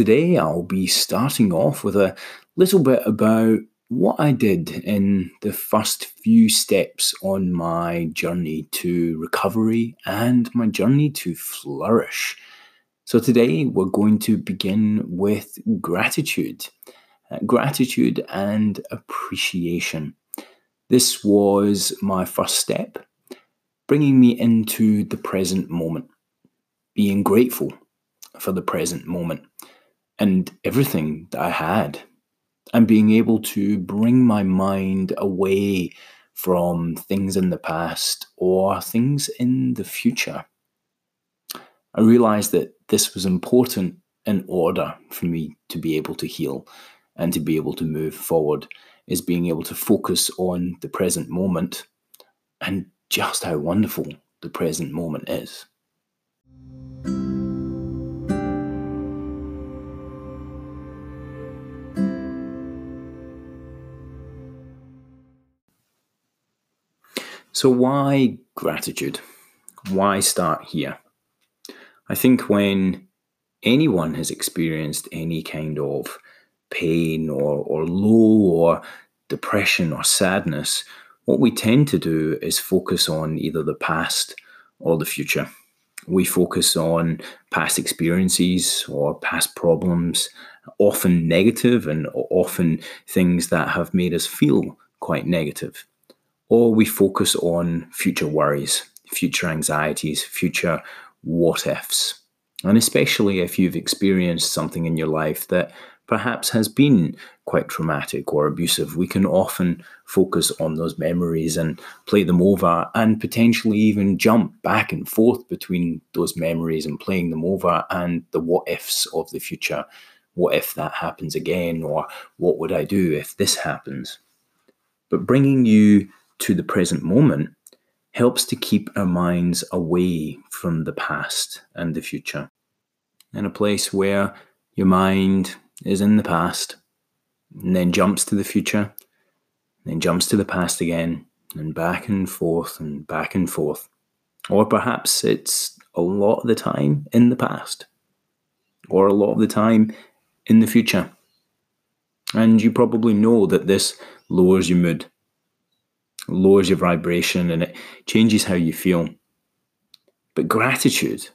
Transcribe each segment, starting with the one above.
today I'll be starting off with a little bit about what I did in the first few steps on my journey to recovery and my journey to flourish. So, today we're going to begin with gratitude. Uh, gratitude and appreciation. This was my first step, bringing me into the present moment, being grateful for the present moment and everything that I had, and being able to bring my mind away from things in the past or things in the future. I realized that this was important in order for me to be able to heal and to be able to move forward is being able to focus on the present moment and just how wonderful the present moment is. So, why gratitude? Why start here? I think when anyone has experienced any kind of pain or, or low or depression or sadness, what we tend to do is focus on either the past or the future. We focus on past experiences or past problems, often negative and often things that have made us feel quite negative. Or we focus on future worries, future anxieties, future what ifs. And especially if you've experienced something in your life that perhaps has been quite traumatic or abusive, we can often focus on those memories and play them over and potentially even jump back and forth between those memories and playing them over and the what ifs of the future. What if that happens again? Or what would I do if this happens? But bringing you to the present moment helps to keep our minds away from the past and the future. In a place where your mind is in the past, and then jumps to the future, then jumps to the past again, and back and forth and back and forth. Or perhaps it's a lot of the time in the past, or a lot of the time in the future. And you probably know that this lowers your mood, lowers your vibration, and it changes how you feel. But gratitude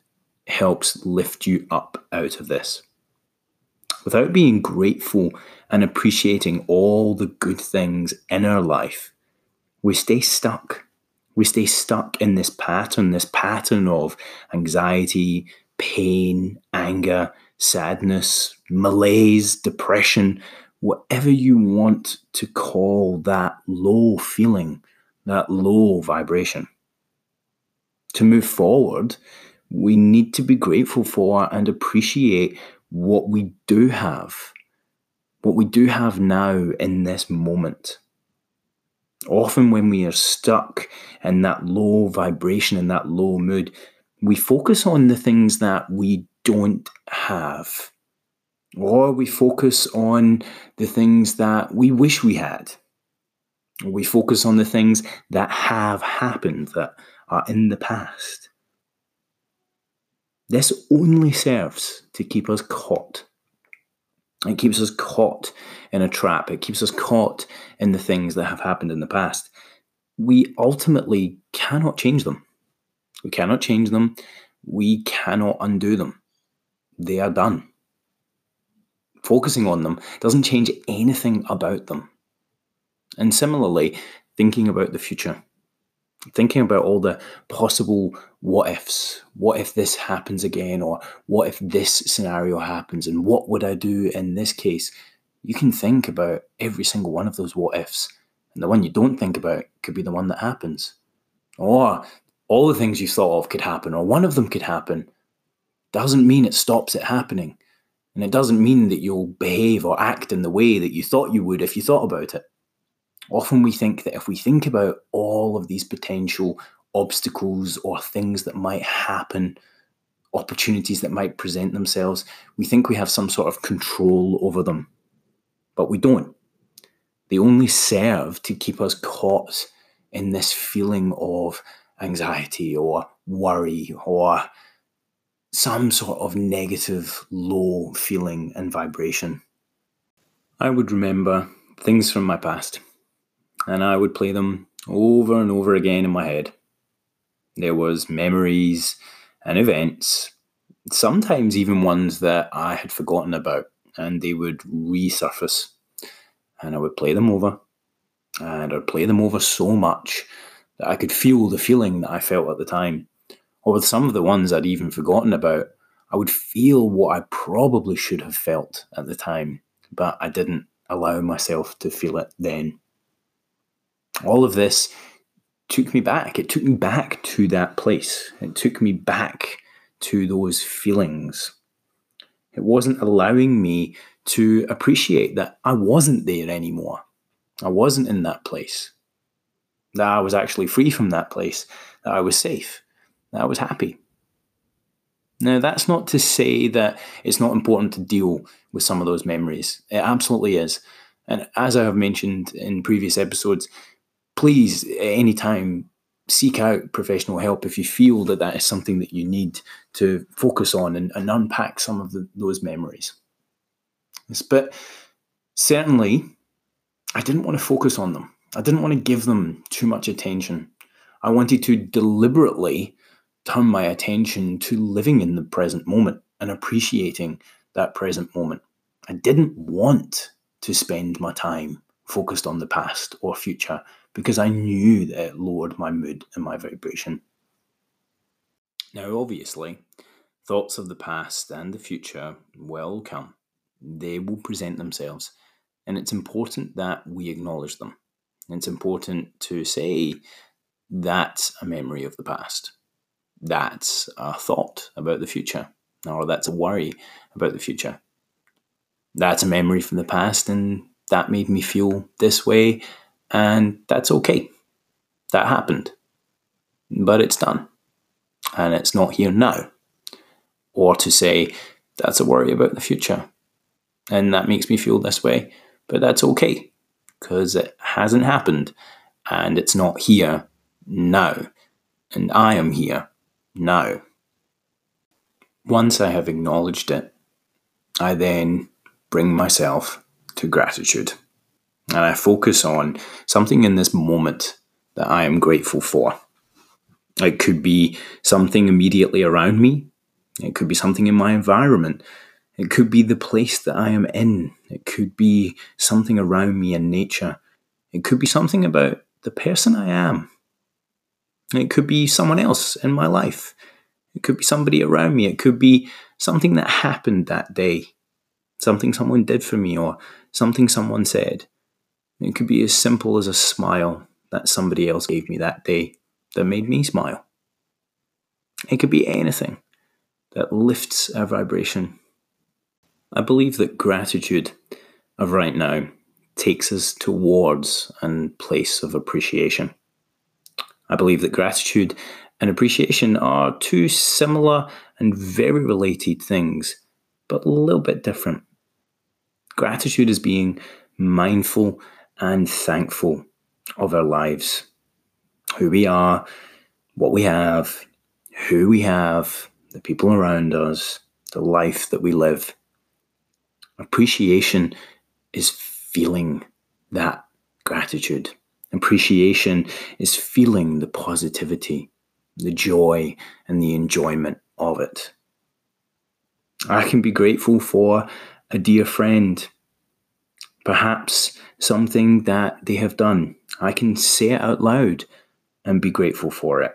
helps lift you up out of this without being grateful and appreciating all the good things in our life, we stay stuck. We stay stuck in this pattern, this pattern of anxiety, pain, anger, sadness, malaise, depression, whatever you want to call that low feeling, that low vibration. To move forward, we need to be grateful for and appreciate what we do have, what we do have now in this moment. Often, when we are stuck in that low vibration, in that low mood, we focus on the things that we don't have, or we focus on the things that we wish we had. We focus on the things that have happened, that are in the past. This only serves to keep us caught. It keeps us caught in a trap. It keeps us caught in the things that have happened in the past. We ultimately cannot change them. We cannot change them. We cannot undo them. They are done. Focusing on them doesn't change anything about them. And similarly, thinking about the future thinking about all the possible what ifs. What if this happens again? Or what if this scenario happens? And what would I do in this case? You can think about every single one of those what ifs. And the one you don't think about could be the one that happens. Or all the things you thought of could happen, or one of them could happen. Doesn't mean it stops it happening. And it doesn't mean that you'll behave or act in the way that you thought you would if you thought about it. Often we think that if we think about all of these potential obstacles or things that might happen, opportunities that might present themselves, we think we have some sort of control over them. But we don't. They only serve to keep us caught in this feeling of anxiety or worry or some sort of negative, low feeling and vibration. I would remember things from my past and I would play them over and over again in my head. There was memories and events, sometimes even ones that I had forgotten about, and they would resurface. And I would play them over, and I'd play them over so much that I could feel the feeling that I felt at the time. Or with some of the ones I'd even forgotten about, I would feel what I probably should have felt at the time, but I didn't allow myself to feel it then. All of this took me back. It took me back to that place. It took me back to those feelings. It wasn't allowing me to appreciate that I wasn't there anymore. I wasn't in that place. That I was actually free from that place. That I was safe. I was happy. Now, that's not to say that it's not important to deal with some of those memories. It absolutely is. And as I have mentioned in previous episodes, please, at any time, seek out professional help if you feel that that is something that you need to focus on and, and unpack some of the, those memories. But certainly, I didn't want to focus on them. I didn't want to give them too much attention. I wanted to deliberately turn my attention to living in the present moment and appreciating that present moment. I didn't want to spend my time focused on the past or future because I knew that it lowered my mood and my vibration. Now, obviously, thoughts of the past and the future will come. They will present themselves, and it's important that we acknowledge them. It's important to say that's a memory of the past. That's a uh, thought about the future, or that's a worry about the future. That's a memory from the past, and that made me feel this way, and that's okay. That happened. But it's done. And it's not here now. Or to say, that's a worry about the future. And that makes me feel this way. But that's okay. Because it hasn't happened. And it's not here now. And I am here now. Once I have acknowledged it, I then bring myself to gratitude. And I focus on something in this moment that I am grateful for. It could be something immediately around me, it could be something in my environment, it could be the place that I am in, it could be something around me in nature, it could be something about the person I am, it could be someone else in my life, it could be somebody around me, it could be something that happened that day, something someone did for me, or something someone said. It could be as simple as a smile that somebody else gave me that day that made me smile. It could be anything that lifts our vibration. I believe that gratitude of right now takes us towards a place of appreciation. I believe that gratitude and appreciation are two similar and very related things, but a little bit different. Gratitude is being mindful and thankful of our lives, who we are, what we have, who we have, the people around us, the life that we live. Appreciation is feeling that gratitude. Appreciation is feeling the positivity, the joy, and the enjoyment of it. I can be grateful for a dear friend perhaps something that they have done. I can say it out loud and be grateful for it.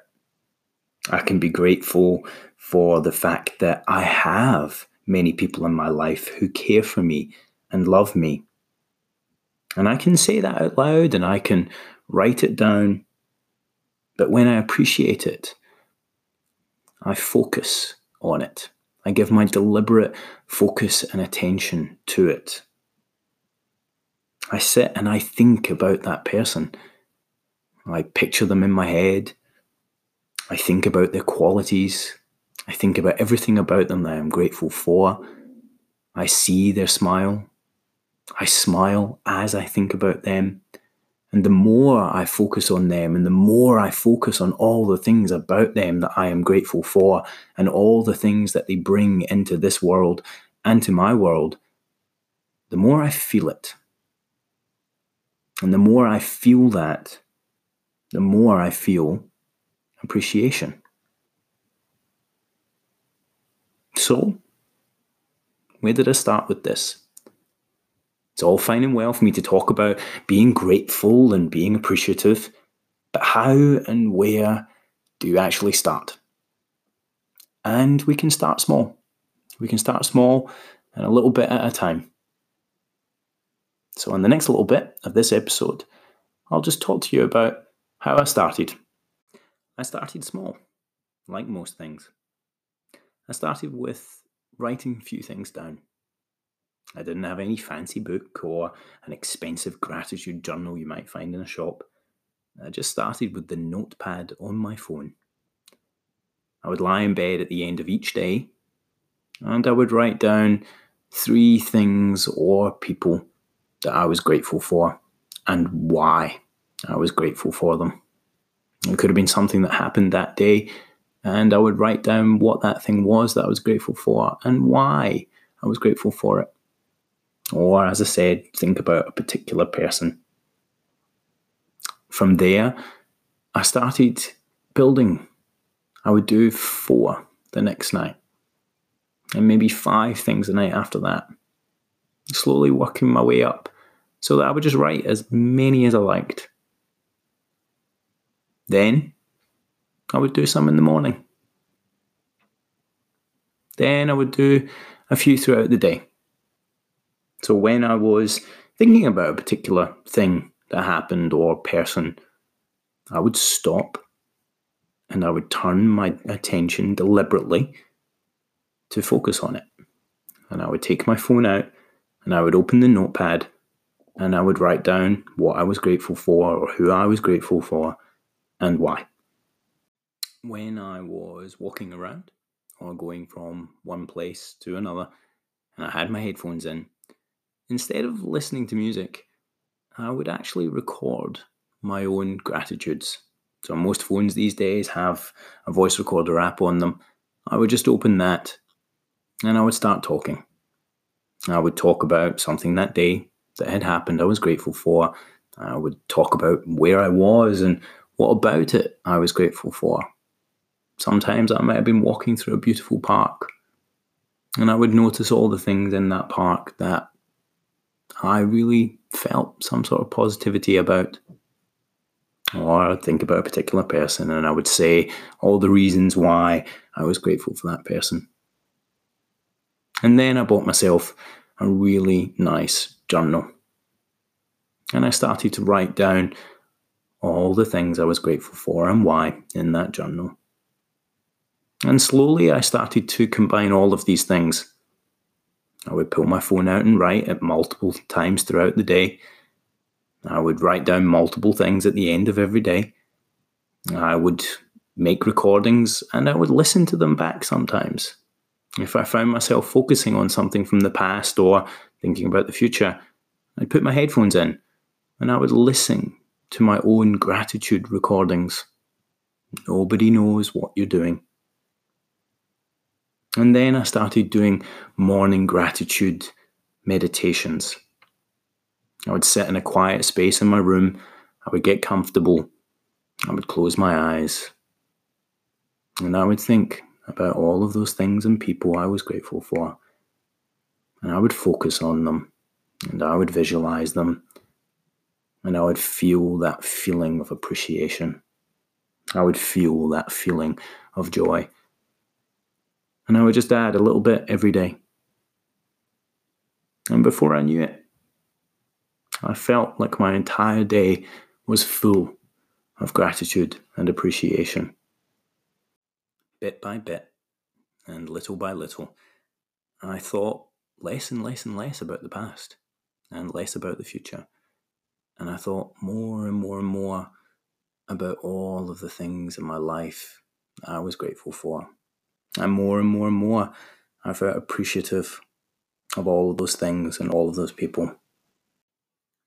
I can be grateful for the fact that I have many people in my life who care for me and love me. And I can say that out loud and I can write it down. But when I appreciate it, I focus on it. I give my deliberate focus and attention to it. I sit and I think about that person. I picture them in my head. I think about their qualities. I think about everything about them that I'm grateful for. I see their smile. I smile as I think about them. And the more I focus on them and the more I focus on all the things about them that I am grateful for and all the things that they bring into this world and to my world, the more I feel it. And the more I feel that, the more I feel appreciation. So, where did I start with this? It's all fine and well for me to talk about being grateful and being appreciative, but how and where do you actually start? And we can start small. We can start small and a little bit at a time. So, in the next little bit of this episode, I'll just talk to you about how I started. I started small, like most things. I started with writing a few things down. I didn't have any fancy book or an expensive gratitude journal you might find in a shop. I just started with the notepad on my phone. I would lie in bed at the end of each day and I would write down three things or people that I was grateful for and why I was grateful for them. It could have been something that happened that day, and I would write down what that thing was that I was grateful for and why I was grateful for it. Or, as I said, think about a particular person. From there, I started building. I would do four the next night, and maybe five things the night after that. Slowly working my way up so that I would just write as many as I liked. Then I would do some in the morning. Then I would do a few throughout the day. So when I was thinking about a particular thing that happened or person, I would stop and I would turn my attention deliberately to focus on it. And I would take my phone out and I would open the notepad and I would write down what I was grateful for or who I was grateful for and why. When I was walking around or going from one place to another and I had my headphones in, instead of listening to music, I would actually record my own gratitudes. So most phones these days have a voice recorder app on them. I would just open that and I would start talking. I would talk about something that day that had happened I was grateful for. I would talk about where I was and what about it I was grateful for. Sometimes I might have been walking through a beautiful park and I would notice all the things in that park that I really felt some sort of positivity about. Or I'd think about a particular person and I would say all the reasons why I was grateful for that person. And then I bought myself a really nice journal. And I started to write down all the things I was grateful for and why in that journal. And slowly I started to combine all of these things. I would pull my phone out and write at multiple times throughout the day. I would write down multiple things at the end of every day. I would make recordings and I would listen to them back sometimes. If I found myself focusing on something from the past or thinking about the future, I'd put my headphones in and I would listen to my own gratitude recordings. Nobody knows what you're doing. And then I started doing morning gratitude meditations. I would sit in a quiet space in my room, I would get comfortable, I would close my eyes, and I would think about all of those things and people I was grateful for. And I would focus on them, and I would visualize them, and I would feel that feeling of appreciation. I would feel that feeling of joy. And I would just add a little bit every day. And before I knew it, I felt like my entire day was full of gratitude and appreciation. Bit by bit, and little by little, I thought less and less and less about the past and less about the future. And I thought more and more and more about all of the things in my life I was grateful for. And more and more and more, I felt appreciative of all of those things and all of those people.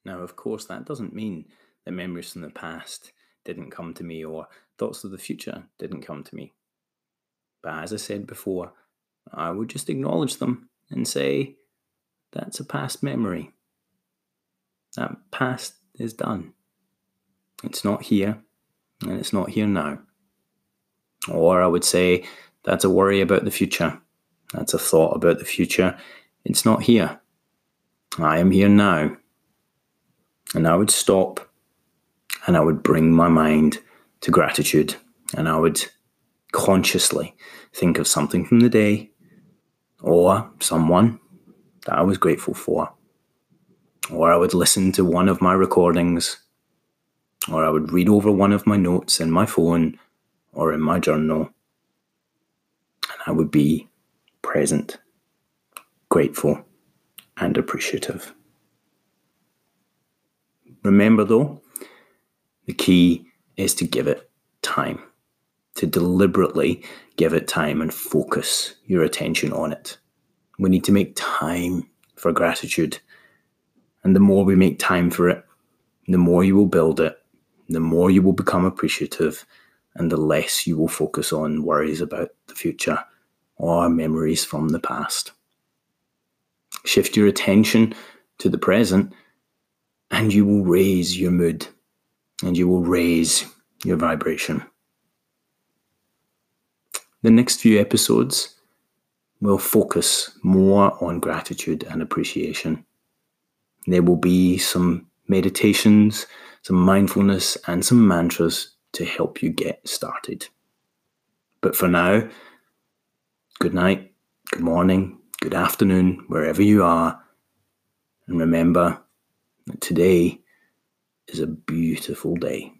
Now, of course, that doesn't mean that memories from the past didn't come to me or thoughts of the future didn't come to me. But as I said before, I would just acknowledge them and say, that's a past memory. That past is done. It's not here, and it's not here now. Or I would say, that's a worry about the future. That's a thought about the future. It's not here. I am here now. And I would stop and I would bring my mind to gratitude and I would consciously think of something from the day or someone that I was grateful for. Or I would listen to one of my recordings, or I would read over one of my notes in my phone or in my journal, I would be present, grateful, and appreciative. Remember though, the key is to give it time, to deliberately give it time and focus your attention on it. We need to make time for gratitude. And the more we make time for it, the more you will build it, the more you will become appreciative, and the less you will focus on worries about the future or memories from the past. Shift your attention to the present, and you will raise your mood and you will raise your vibration. The next few episodes will focus more on gratitude and appreciation. There will be some meditations, some mindfulness, and some mantras to help you get started. But for now, good night, good morning, good afternoon, wherever you are. And remember that today is a beautiful day.